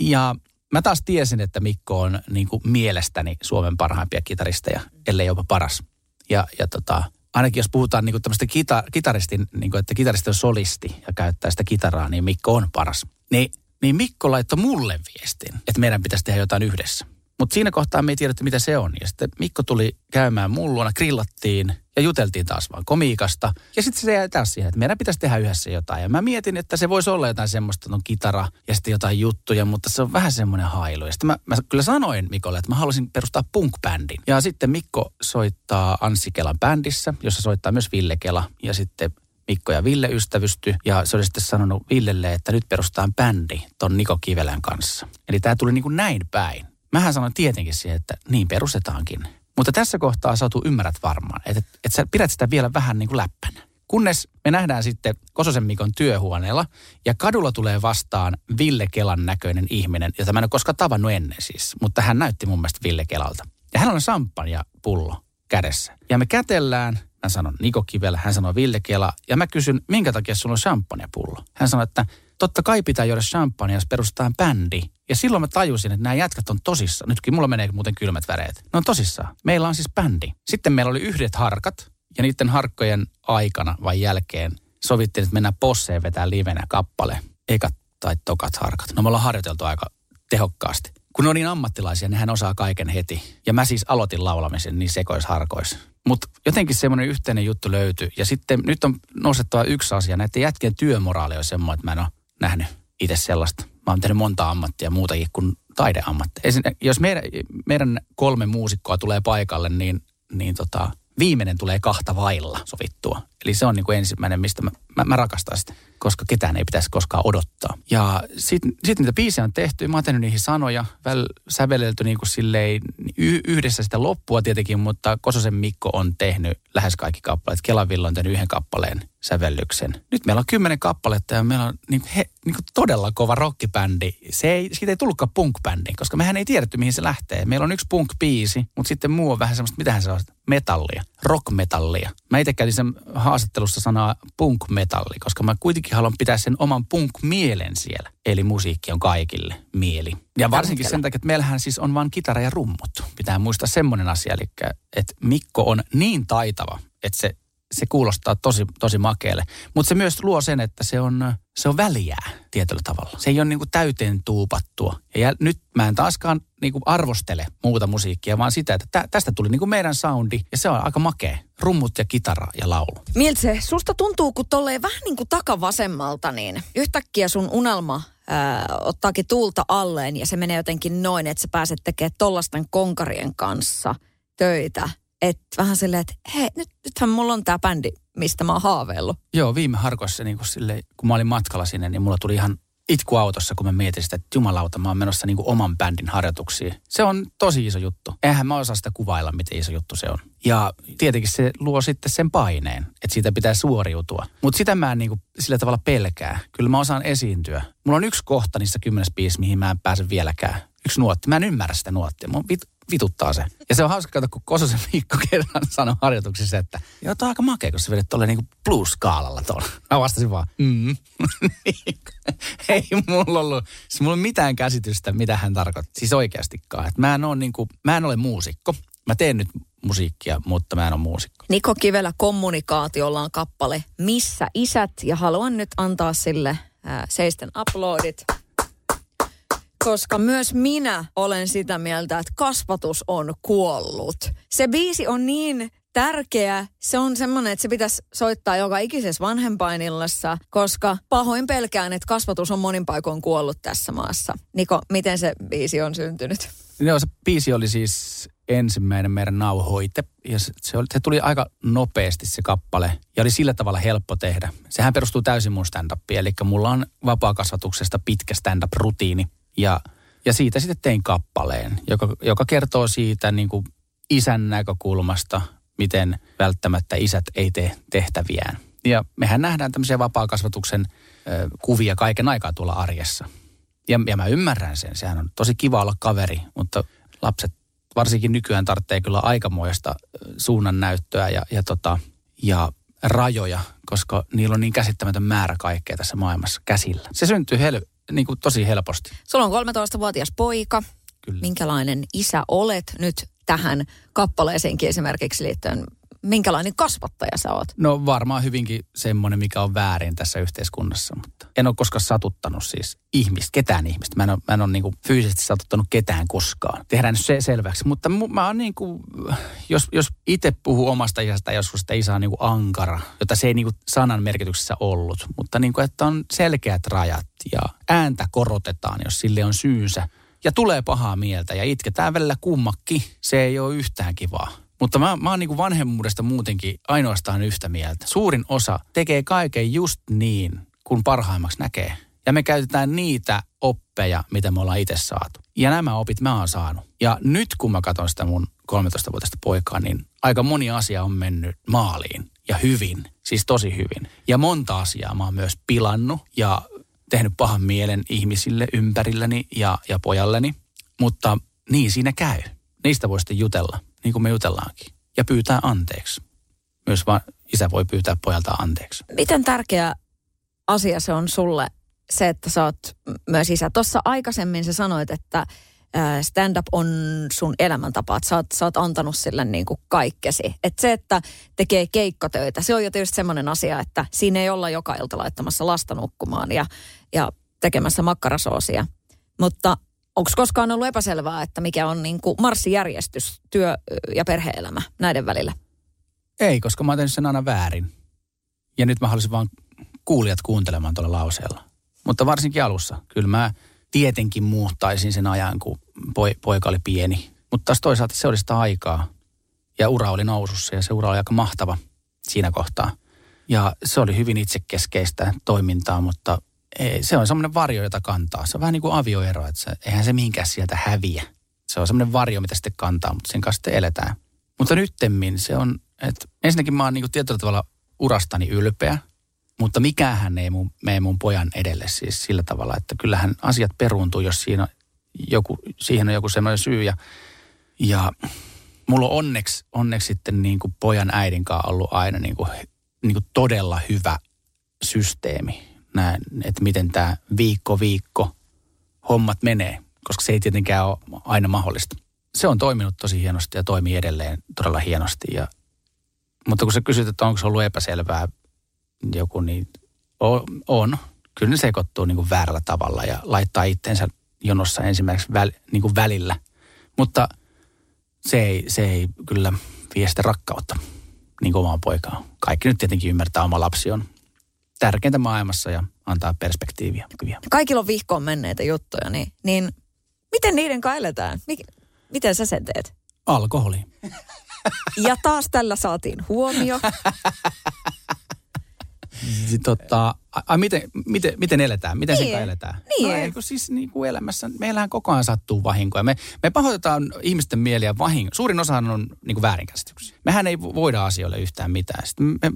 Ja mä taas tiesin, että Mikko on niin kuin mielestäni Suomen parhaimpia kitaristeja, ellei jopa paras. Ja, ja tota, ainakin jos puhutaan niin tämmöistä kita, kitaristin, niin kuin, että kitaristi on solisti ja käyttää sitä kitaraa, niin Mikko on paras. Niin, niin Mikko laittoi mulle viestin, että meidän pitäisi tehdä jotain yhdessä. Mutta siinä kohtaa me ei tiedetty, mitä se on. Ja sitten Mikko tuli käymään mun luona, grillattiin ja juteltiin taas vaan komiikasta. Ja sitten se jäi taas siihen, että meidän pitäisi tehdä yhdessä jotain. Ja mä mietin, että se voisi olla jotain semmoista, on kitara ja sitten jotain juttuja, mutta se on vähän semmoinen hailu. Ja sitten mä, mä kyllä sanoin Mikolle, että mä haluaisin perustaa punk-bändin. Ja sitten Mikko soittaa Anssi Kelan bändissä, jossa soittaa myös Ville Kela. Ja sitten Mikko ja Ville ystävysty ja se oli sitten sanonut Villelle, että nyt perustetaan bändi ton Niko Kivelän kanssa. Eli tämä tuli niin kuin näin päin. Mähän sanoin tietenkin siihen, että niin perustetaankin. Mutta tässä kohtaa Satu ymmärrät varmaan, että, että sä pidät sitä vielä vähän niin kuin läppänä. Kunnes me nähdään sitten Kososen Mikon työhuoneella ja kadulla tulee vastaan Ville Kelan näköinen ihminen, jota mä en ole koskaan tavannut ennen siis, mutta hän näytti mun mielestä Ville Kelalta. Ja hän on sampanja pullo kädessä. Ja me kätellään, mä sanon Niko Kivelä, hän sanoo Ville Kela, ja mä kysyn, minkä takia sulla on champagnepullo? Hän sanoi, että totta kai pitää juoda champagne, jos perustetaan bändi. Ja silloin mä tajusin, että nämä jätkät on tosissaan. Nytkin mulla menee muuten kylmät väreet. Ne on tosissaan. Meillä on siis bändi. Sitten meillä oli yhdet harkat, ja niiden harkkojen aikana vai jälkeen sovittiin, että mennään posseen vetää livenä kappale. Ekat tai tokat harkat. No me ollaan harjoiteltu aika tehokkaasti. Kun ne on niin ammattilaisia, niin hän osaa kaiken heti. Ja mä siis aloitin laulamisen niin sekoisharkoissa. Mutta jotenkin semmoinen yhteinen juttu löytyi. Ja sitten nyt on nostettava yksi asia. Näiden jätkien työmoraali on semmoinen, että mä en ole nähnyt itse sellaista. Mä oon tehnyt monta ammattia muutakin kuin taideammattia. Esim, jos meidän, meidän kolme muusikkoa tulee paikalle, niin, niin tota, viimeinen tulee kahta vailla sovittua. Eli se on niin kuin ensimmäinen, mistä mä, mä, mä rakastan sitä, koska ketään ei pitäisi koskaan odottaa. Ja sitten sit niitä biisejä on tehty, mä oon tehnyt niihin sanoja, väl sävelelty niin kuin silleen y- yhdessä sitä loppua tietenkin, mutta Kososen Mikko on tehnyt lähes kaikki kappaleet. Kelavilla on tehnyt yhden kappaleen sävellyksen. Nyt meillä on kymmenen kappaletta ja meillä on niin he, niin kuin todella kova rockibändi. Se ei, siitä ei tullutkaan punk-bändi, koska mehän ei tiedetty, mihin se lähtee. Meillä on yksi punk-biisi, mutta sitten muu on vähän semmoista, mitähän se on, metallia, rock-metallia. Mä itse käytin sen haastattelussa sanaa punk-metalli, koska mä kuitenkin haluan pitää sen oman punk-mielen siellä. Eli musiikki on kaikille mieli. Ja varsinkin sen takia, että meillähän siis on vain kitara ja rummut. Pitää muistaa semmoinen asia, eli että Mikko on niin taitava, että se se kuulostaa tosi, tosi makealle. Mutta se myös luo sen, että se on, se on väliää tietyllä tavalla. Se ei ole niinku täyteen tuupattua. Ja nyt mä en taaskaan niinku arvostele muuta musiikkia, vaan sitä, että tä, tästä tuli niinku meidän soundi ja se on aika makea. Rummut ja kitara ja laulu. Miltä se susta tuntuu, kun tolleen vähän niin kuin takavasemmalta, niin yhtäkkiä sun unelma ää, ottaakin tuulta alleen ja se menee jotenkin noin, että sä pääset tekemään tollasten konkarien kanssa töitä että vähän silleen, että hei, nyt, nythän mulla on tämä bändi, mistä mä oon haaveillut. Joo, viime harkoissa niin kun, sille, kun mä olin matkalla sinne, niin mulla tuli ihan itku autossa, kun mä mietin sitä, että jumalauta, mä oon menossa niin oman bändin harjoituksiin. Se on tosi iso juttu. Eihän mä osaa sitä kuvailla, miten iso juttu se on. Ja tietenkin se luo sitten sen paineen, että siitä pitää suoriutua. Mutta sitä mä en niin kuin sillä tavalla pelkää. Kyllä mä osaan esiintyä. Mulla on yksi kohta niissä kymmenes biisissä, mihin mä en pääse vieläkään. Yksi nuotti. Mä en ymmärrä sitä nuottia. Mun vituttaa se. Ja se on hauska katsoa, kun Kososen Mikko kerran sanoi harjoituksissa, että joo, tämä on aika makea, kun sä vedet tuolle niinku blues-skaalalla tuolla. Mä vastasin vaan, mm. Ei mulla ollut, siis mulla mitään käsitystä, mitä hän tarkoittaa. Siis oikeastikaan. Että mä en ole niinku, mä en ole muusikko. Mä teen nyt musiikkia, mutta mä en ole muusikko. Niko Kivelä kommunikaatiolla on kappale Missä isät? Ja haluan nyt antaa sille ää, seisten uploadit koska myös minä olen sitä mieltä, että kasvatus on kuollut. Se biisi on niin tärkeä. Se on semmoinen, että se pitäisi soittaa joka ikisessä vanhempainillassa, koska pahoin pelkään, että kasvatus on monin paikoin kuollut tässä maassa. Niko, miten se biisi on syntynyt? Joo, se biisi oli siis ensimmäinen meidän nauhoite. Ja se, se, oli, se tuli aika nopeasti se kappale ja oli sillä tavalla helppo tehdä. Sehän perustuu täysin mun stand eli mulla on vapaakasvatuksesta pitkä stand-up-rutiini. Ja, ja siitä sitten tein kappaleen, joka, joka kertoo siitä niin kuin isän näkökulmasta, miten välttämättä isät ei tee tehtäviään. Ja mehän nähdään tämmöisiä vapaakasvatuksen ö, kuvia kaiken aikaa tuolla arjessa. Ja, ja mä ymmärrän sen, sehän on tosi kiva olla kaveri, mutta lapset varsinkin nykyään tarvitsee kyllä aikamoista suunnan näyttöä ja, ja, tota, ja rajoja, koska niillä on niin käsittämätön määrä kaikkea tässä maailmassa käsillä. Se syntyy hel- niin kuin tosi helposti. Sulla on 13-vuotias poika. Kyllä. Minkälainen isä olet nyt tähän kappaleeseenkin esimerkiksi liittyen? Minkälainen kasvattaja sä oot? No varmaan hyvinkin semmoinen, mikä on väärin tässä yhteiskunnassa, mutta en ole koskaan satuttanut siis ihmistä, ketään ihmistä. Mä en ole, mä en ole niin kuin fyysisesti satuttanut ketään koskaan. Tehdään se selväksi. Mutta mu, mä oon niin kuin, jos, jos itse puhuu omasta isästä, joskus sitä isä on niin kuin ankara, jota se ei niin kuin sanan merkityksessä ollut. Mutta niin kuin, että on selkeät rajat ja ääntä korotetaan, jos sille on syynsä. Ja tulee pahaa mieltä ja itketään välillä kummakki. Se ei ole yhtään kivaa. Mutta mä, mä oon niin kuin vanhemmuudesta muutenkin ainoastaan yhtä mieltä. Suurin osa tekee kaiken just niin, kun parhaimmaksi näkee. Ja me käytetään niitä oppeja, mitä me ollaan itse saatu. Ja nämä opit mä oon saanut. Ja nyt kun mä katson sitä mun 13-vuotiaista poikaa, niin aika moni asia on mennyt maaliin ja hyvin. Siis tosi hyvin. Ja monta asiaa mä oon myös pilannut ja tehnyt pahan mielen ihmisille ympärilläni ja, ja pojalleni. Mutta niin siinä käy. Niistä voi sitten jutella, niin kuin me jutellaankin. Ja pyytää anteeksi. Myös vaan isä voi pyytää pojalta anteeksi. Miten tärkeä asia se on sulle, se, että sä oot myös isä? Tuossa aikaisemmin sä sanoit, että stand-up on sun elämäntapa, että sä oot, sä oot antanut sille niin kuin kaikkesi. Että se, että tekee keikkatöitä, se on jo tietysti semmoinen asia, että siinä ei olla joka ilta laittamassa lasta nukkumaan ja, ja tekemässä makkarasoosia. Mutta onko koskaan ollut epäselvää, että mikä on niin kuin marssijärjestys, työ ja perheelämä näiden välillä? Ei, koska mä oon tehnyt sen aina väärin. Ja nyt mä haluaisin vaan kuulijat kuuntelemaan tuolla lauseella. Mutta varsinkin alussa. Kyllä mä tietenkin muuttaisin sen ajan, kun poi, poika oli pieni. Mutta taas toisaalta se oli sitä aikaa. Ja ura oli nousussa ja se ura oli aika mahtava siinä kohtaa. Ja se oli hyvin itsekeskeistä toimintaa, mutta se on semmoinen varjo, jota kantaa. Se on vähän niin kuin avioero, että se, eihän se mihinkään sieltä häviä. Se on semmoinen varjo, mitä sitten kantaa, mutta sen kanssa sitten eletään. Mutta nyttemmin se on, että ensinnäkin mä oon niin kuin tietyllä tavalla urastani ylpeä, mutta mikähän ei mun, mene mun pojan edelle siis sillä tavalla, että kyllähän asiat peruuntuu, jos siinä joku, siihen on joku semmoinen syy. Ja, ja mulla on onneksi, onneksi sitten niin kuin pojan äidin kanssa ollut aina niin kuin, niin kuin todella hyvä systeemi. Näin, että miten tämä viikko viikko hommat menee, koska se ei tietenkään ole aina mahdollista. Se on toiminut tosi hienosti ja toimii edelleen todella hienosti. Ja, mutta kun sä kysyt, että onko se ollut epäselvää joku, niin on. on. Kyllä ne sekoittuu niin kuin väärällä tavalla ja laittaa itsensä jonossa ensimmäiseksi väl, niin kuin välillä. Mutta se ei, se ei kyllä vie sitä rakkautta niin kuin omaan poikaan. Kaikki nyt tietenkin ymmärtää, oma lapsi on tärkeintä maailmassa ja antaa perspektiiviä. Kaikilla on vihkoon menneitä juttuja, niin, niin miten niiden eletään? Mik, miten sä sen teet? Alkoholi. Ja taas tällä saatiin huomio. tota, a, miten, miten, miten eletään? Miten Niin. sen eletään? Niin. No ei, kun siis niin kuin elämässä, meillähän koko ajan sattuu vahinkoja. Me, me pahoitetaan ihmisten mieliä vahinko. Suurin osa on niin kuin väärinkäsityksiä. Mehän ei vo- voida asioille yhtään mitään. Sitten me,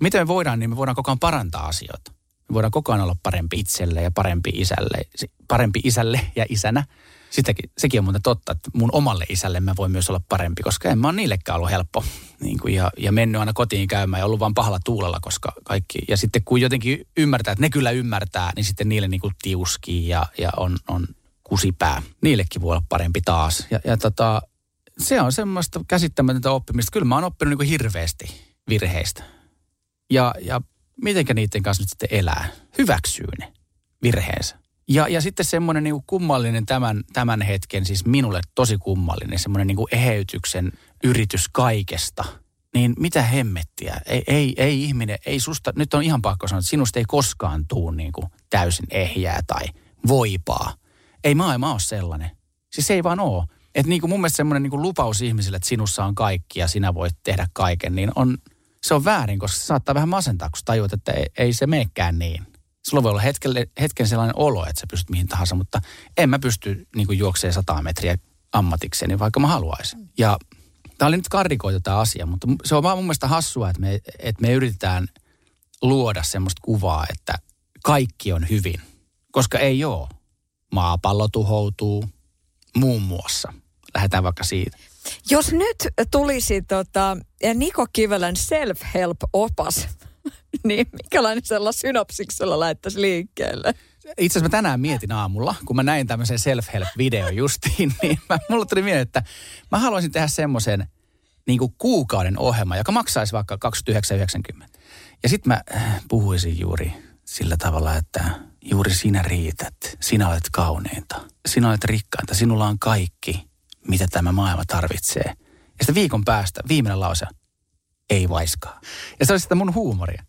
miten me voidaan, niin me voidaan koko ajan parantaa asioita. Me voidaan koko ajan olla parempi itselle ja parempi isälle, parempi isälle ja isänä. Sitäkin, sekin on muuten totta, että mun omalle isälle mä voin myös olla parempi, koska en mä ole niillekään ollut helppo. Niin kuin, ja, ja mennyt aina kotiin käymään ja ollut vaan pahalla tuulella, koska kaikki. Ja sitten kun jotenkin ymmärtää, että ne kyllä ymmärtää, niin sitten niille niin kuin tiuskii ja, ja on, on kusipää. Niillekin voi olla parempi taas. Ja, ja tota, se on semmoista käsittämätöntä oppimista. Kyllä mä oon oppinut niin kuin hirveästi virheistä. Ja, ja mitenkä niiden kanssa nyt sitten elää. Hyväksyy ne virheensä. Ja, ja sitten semmoinen niin kummallinen tämän, tämän hetken, siis minulle tosi kummallinen, semmoinen niin eheytyksen yritys kaikesta. Niin mitä hemmettiä? Ei, ei, ei ihminen, ei susta, nyt on ihan pakko sanoa, että sinusta ei koskaan tuu niin kuin täysin ehjää tai voipaa. Ei maailma ole sellainen. Siis ei vaan ole. Että niin mun mielestä semmoinen niin lupaus ihmisille, että sinussa on kaikki ja sinä voit tehdä kaiken, niin on, se on väärin, koska se saattaa vähän masentaa, kun tajuat, että ei, ei se meekään niin. Sulla voi olla hetkelle, hetken sellainen olo, että sä pystyt mihin tahansa, mutta en mä pysty niin juokseen 100 metriä ammatikseni, vaikka mä haluaisin. Ja tämä oli nyt karrikoitu tämä asia, mutta se on vaan mun mielestä hassua, että me, että me yritetään luoda semmoista kuvaa, että kaikki on hyvin, koska ei ole. Maapallo tuhoutuu muun muassa. Lähdetään vaikka siitä. Jos nyt tulisi tota, Niko Kivelän self-help-opas, niin mikälainen sellainen synopsiksella laittaisi liikkeelle? Itse asiassa mä tänään mietin aamulla, kun mä näin tämmöisen self-help-video justiin, niin mä, mulla tuli mieleen, että mä haluaisin tehdä semmoisen niin kuin kuukauden ohjelma, joka maksaisi vaikka 29,90. Ja sitten mä äh, puhuisin juuri sillä tavalla, että juuri sinä riität, sinä olet kauneinta, sinä olet rikkainta, sinulla on kaikki, mitä tämä maailma tarvitsee. Ja sitten viikon päästä viimeinen lause, ei vaiskaa. Ja se olisi sitä mun huumoria.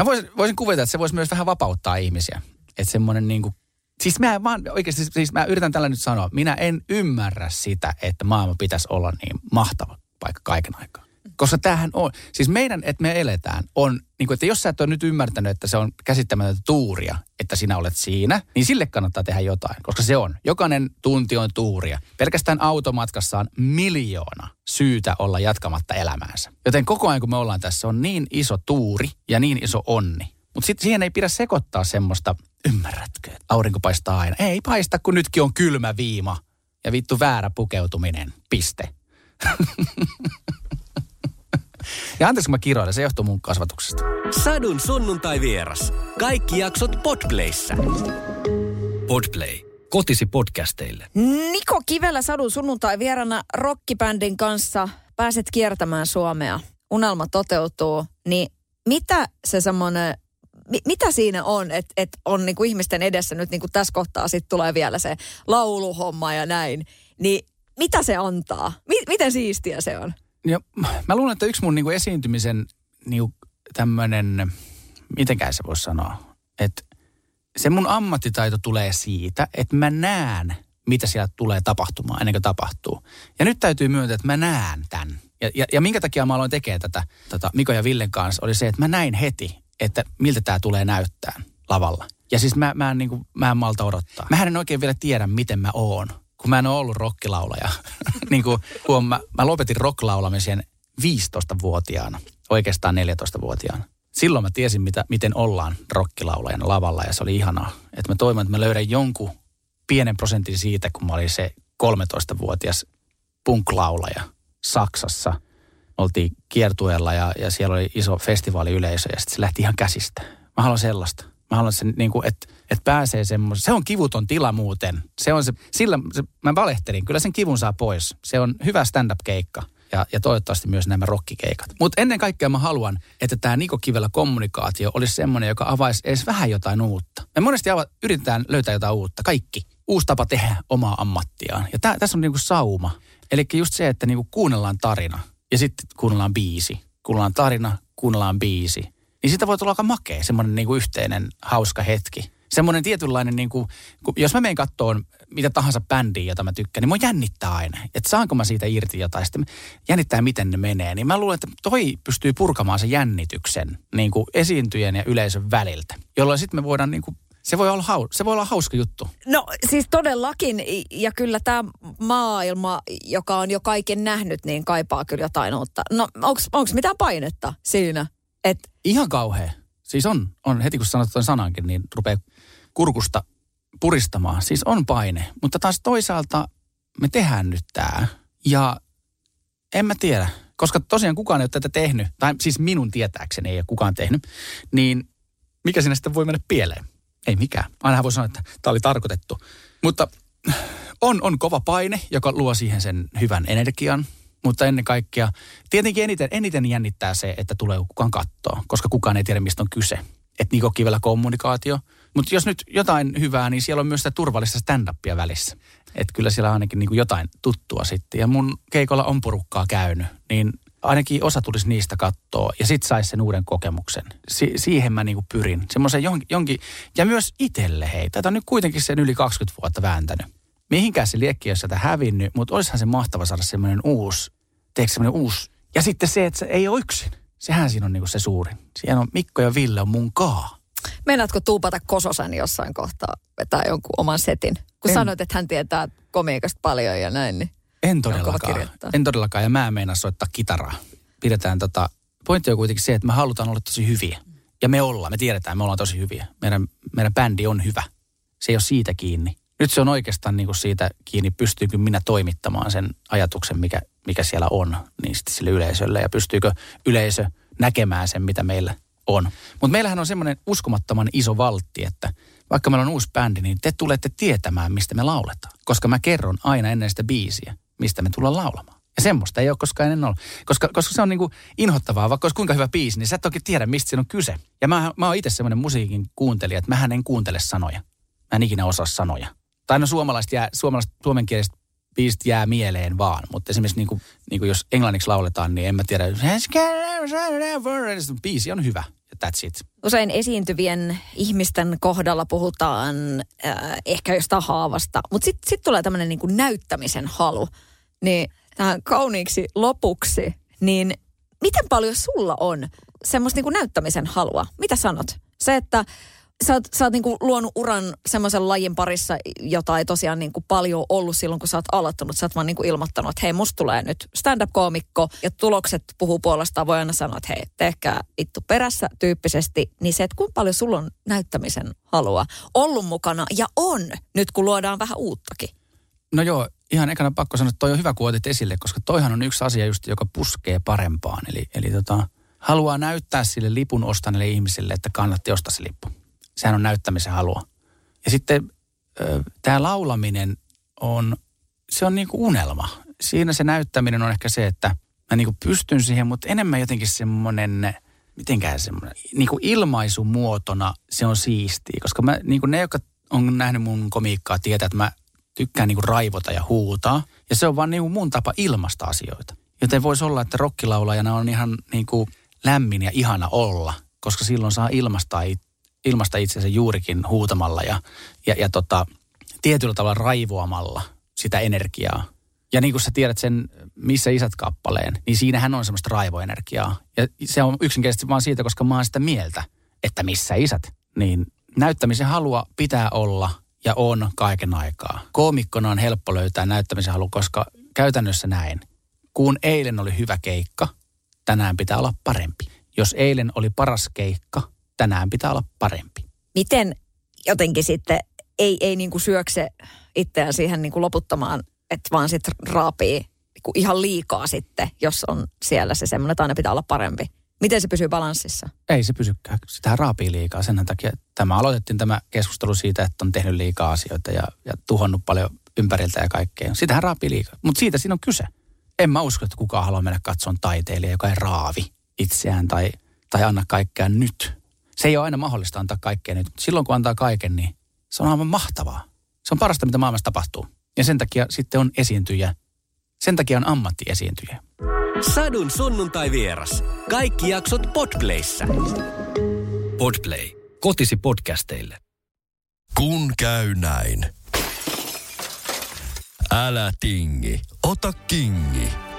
Mä voisin, voisin kuvitella, että se voisi myös vähän vapauttaa ihmisiä. Että semmoinen niin kuin, siis mä vaan oikeasti, siis mä yritän tällä nyt sanoa, minä en ymmärrä sitä, että maailma pitäisi olla niin mahtava paikka kaiken aikaa. Koska tämähän on, siis meidän, että me eletään, on, niin kuin, että jos sä et ole nyt ymmärtänyt, että se on käsittämätöntä tuuria, että sinä olet siinä, niin sille kannattaa tehdä jotain, koska se on. Jokainen tunti on tuuria. Pelkästään automatkassa on miljoona syytä olla jatkamatta elämäänsä. Joten koko ajan kun me ollaan tässä, on niin iso tuuri ja niin iso onni. Mutta sitten siihen ei pidä sekoittaa semmoista, ymmärrätkö, että aurinko paistaa aina. Ei paista, kun nytkin on kylmä viima ja vittu väärä pukeutuminen. Piste. Ja anteeksi, kun mä kiroilen, se johtuu mun kasvatuksesta. Sadun sunnuntai vieras. Kaikki jaksot Podplayssä. Podplay. Kotisi podcasteille. Niko Kivelä Sadun sunnuntai vierana rockibändin kanssa. Pääset kiertämään Suomea. Unelma toteutuu. Niin mitä se semmoinen, mi, mitä siinä on, että et on niinku ihmisten edessä nyt niinku tässä kohtaa sitten tulee vielä se lauluhomma ja näin. Niin mitä se antaa? Mi, miten siistiä se on? Ja mä luulen, että yksi mun niinku esiintymisen niinku tämmöinen, mitenkään se voisi sanoa, että se mun ammattitaito tulee siitä, että mä näen, mitä siellä tulee tapahtumaan ennen kuin tapahtuu. Ja nyt täytyy myöntää, että mä näen tämän. Ja, ja, ja minkä takia mä aloin tekemään tätä, tätä Miko ja Villen kanssa, oli se, että mä näin heti, että miltä tämä tulee näyttää lavalla. Ja siis mä, mä, en, niin kuin, mä en malta odottaa. Mä en oikein vielä tiedä, miten mä oon, kun mä en ole ollut rockilaulaja. niin kuin, kun mä, mä lopetin rocklaulamisen 15-vuotiaana, oikeastaan 14-vuotiaana. Silloin mä tiesin, mitä, miten ollaan rockilaulajana lavalla ja se oli ihanaa. Että mä toivon, että mä löydän jonkun pienen prosentin siitä, kun mä olin se 13-vuotias punklaulaja Saksassa. Oltiin kiertueella ja, ja siellä oli iso festivaaliyleisö ja sitten se lähti ihan käsistä. Mä haluan sellaista. Mä haluan sen, niin kuin, että, että pääsee semmoisen. Se on kivuton tila muuten. Se on se, sillä se, mä valehtelin. Kyllä sen kivun saa pois. Se on hyvä stand-up-keikka ja, ja toivottavasti myös nämä rockikeikat. Mutta ennen kaikkea mä haluan, että tämä Niko Kivellä kommunikaatio olisi semmoinen, joka avaisi edes vähän jotain uutta. Me monesti ava, yritetään löytää jotain uutta, kaikki. Uusi tapa tehdä omaa ammattiaan. Ja tää, tässä on niinku sauma. Eli just se, että niinku kuunnellaan tarina ja sitten kuunnellaan biisi. Kuunnellaan tarina, kuunnellaan biisi. Niin siitä voi tulla aika makea, semmoinen niinku yhteinen hauska hetki. Semmoinen tietynlainen, niinku, kun, jos mä menen kattoon mitä tahansa bändiä, jota mä tykkään, niin mua jännittää aina. Että saanko mä siitä irti jotain, sitten jännittää miten ne menee. Niin mä luulen, että toi pystyy purkamaan sen jännityksen niin kuin esiintyjen ja yleisön väliltä. Jolloin sitten me voidaan niin kuin se voi, olla hau, se voi olla hauska juttu. No siis todellakin, ja kyllä tämä maailma, joka on jo kaiken nähnyt, niin kaipaa kyllä jotain uutta. No onko mitään painetta siinä? Et... Ihan kauhea. Siis on, on heti kun sanot tuon sanankin, niin rupeaa kurkusta puristamaan. Siis on paine, mutta taas toisaalta me tehdään nyt tämä. Ja en mä tiedä, koska tosiaan kukaan ei ole tätä tehnyt, tai siis minun tietääkseni ei ole kukaan tehnyt, niin mikä sinne sitten voi mennä pieleen? Ei mikään. Ainahan voi sanoa, että tämä oli tarkoitettu. Mutta on, on kova paine, joka luo siihen sen hyvän energian, mutta ennen kaikkea, tietenkin eniten, eniten jännittää se, että tulee kukaan kattoa, koska kukaan ei tiedä, mistä on kyse. Että Niko Kivellä kommunikaatio. Mutta jos nyt jotain hyvää, niin siellä on myös sitä turvallista stand-upia välissä. Että kyllä siellä on ainakin niin jotain tuttua sitten. Ja mun keikolla on porukkaa käynyt, niin ainakin osa tulisi niistä kattoa ja sitten saisi sen uuden kokemuksen. Si- siihen mä niinku pyrin. Semmoisen jonkin, jonkin, ja myös itselle hei. Tätä on nyt kuitenkin sen yli 20 vuotta vääntänyt. Mihinkään se liekki ei ole sieltä hävinnyt, mutta olisihan se mahtava saada semmoinen uusi, teekö semmoinen uusi. Ja sitten se, että se ei ole yksin. Sehän siinä on niinku se suurin. Siellä on Mikko ja Ville on mun kaa. Meinaatko tuupata Kososen jossain kohtaa vetää jonkun oman setin? Kun En. sanoit, että hän tietää komiikasta paljon ja näin, niin En todellakaan. En todellakaan, ja mä en meinaa soittaa kitaraa. Pidetään tota, pointti on kuitenkin se, että me halutaan olla tosi hyviä. Ja me ollaan, me tiedetään, me ollaan tosi hyviä. Meidän, meidän bändi on hyvä. Se ei ole siitä kiinni. Nyt se on oikeastaan niin kuin siitä kiinni, pystyykö minä toimittamaan sen ajatuksen, mikä, mikä siellä on, niin sitten sille yleisölle. Ja pystyykö yleisö näkemään sen, mitä meillä on. Mutta meillähän on semmoinen uskomattoman iso valtti, että vaikka meillä on uusi bändi, niin te tulette tietämään, mistä me lauletaan. Koska mä kerron aina ennen sitä biisiä, mistä me tullaan laulamaan. Ja semmoista ei ole koskaan ennen ollut. Koska, koska se on niin kuin inhottavaa, vaikka olisi kuinka hyvä biisi, niin sä et oikein tiedä, mistä siinä on kyse. Ja mä, mä oon itse semmoinen musiikin kuuntelija, että mähän en kuuntele sanoja. Mä en ikinä osaa sanoja. Tai no suomalaiset, jää, suomalaiset suomenkieliset biisit jää mieleen vaan, mutta esimerkiksi niin kuin, niin kuin jos englanniksi lauletaan, niin en mä tiedä. Biisi on hyvä that's it. usein esiintyvien ihmisten kohdalla puhutaan äh, ehkä jostain haavasta, mutta sitten sit tulee tämmöinen niinku näyttämisen halu. Niin tähän kauniiksi lopuksi, niin miten paljon sulla on semmoista niin näyttämisen halua? Mitä sanot? Se, että sä oot, sä oot niinku luonut uran semmoisen lajin parissa, jota ei tosiaan niinku paljon ollut silloin, kun sä oot aloittanut. Sä oot vaan niinku ilmoittanut, että hei, musta tulee nyt stand-up-koomikko ja tulokset puhuu puolestaan. Voi aina sanoa, että hei, tehkää ittu perässä tyyppisesti. Niin se, että kuinka paljon sulla on näyttämisen halua ollut mukana ja on nyt, kun luodaan vähän uuttakin. No joo, ihan ekana pakko sanoa, että toi on hyvä, kun otit esille, koska toihan on yksi asia just, joka puskee parempaan. Eli, eli tota, haluaa näyttää sille lipun ostaneelle ihmiselle, että kannatti ostaa se lippu. Sehän on näyttämisen halua. Ja sitten tämä laulaminen on, se on niin kuin unelma. Siinä se näyttäminen on ehkä se, että mä niin kuin pystyn siihen, mutta enemmän jotenkin semmoinen, mitenkään semmoinen, niin kuin ilmaisumuotona se on siistiä. Koska mä, niin kuin ne, jotka on nähnyt mun komiikkaa, tietää, että mä tykkään niin kuin raivota ja huutaa. Ja se on vaan niin kuin mun tapa ilmasta asioita. Joten voisi olla, että rokkilaulajana on ihan niin kuin lämmin ja ihana olla, koska silloin saa ilmastaa, ilmasta itsensä juurikin huutamalla ja, ja, ja tota, tietyllä tavalla raivoamalla sitä energiaa. Ja niin kuin sä tiedät sen Missä isät kappaleen, niin siinähän on semmoista raivoenergiaa. Ja se on yksinkertaisesti vaan siitä, koska mä oon sitä mieltä, että missä isät. Niin näyttämisen halua pitää olla ja on kaiken aikaa. Koomikkona on helppo löytää näyttämisen halu, koska käytännössä näin. Kun eilen oli hyvä keikka, tänään pitää olla parempi. Jos eilen oli paras keikka, tänään pitää olla parempi. Miten jotenkin sitten ei, ei niin kuin syökse itseään siihen niin kuin loputtamaan, että vaan sitten raapii niin kuin ihan liikaa sitten, jos on siellä se semmoinen, että aina pitää olla parempi. Miten se pysyy balanssissa? Ei se pysykään. Sitä raapii liikaa. Sen takia tämä aloitettiin tämä keskustelu siitä, että on tehnyt liikaa asioita ja, ja tuhonnut paljon ympäriltä ja kaikkea. Sitähän raapii liikaa. Mutta siitä siinä on kyse. En mä usko, että kukaan haluaa mennä katsomaan taiteilija, joka ei raavi itseään tai, tai anna kaikkea nyt. Se ei ole aina mahdollista antaa kaikkea nyt. Silloin kun antaa kaiken, niin se on aivan mahtavaa. Se on parasta, mitä maailmassa tapahtuu. Ja sen takia sitten on esiintyjä. Sen takia on ammattiesiintyjä. Sadun sunnuntai vieras. Kaikki jaksot Podplayssä. Podplay. Kotisi podcasteille. Kun käy näin. Älä tingi, ota kingi.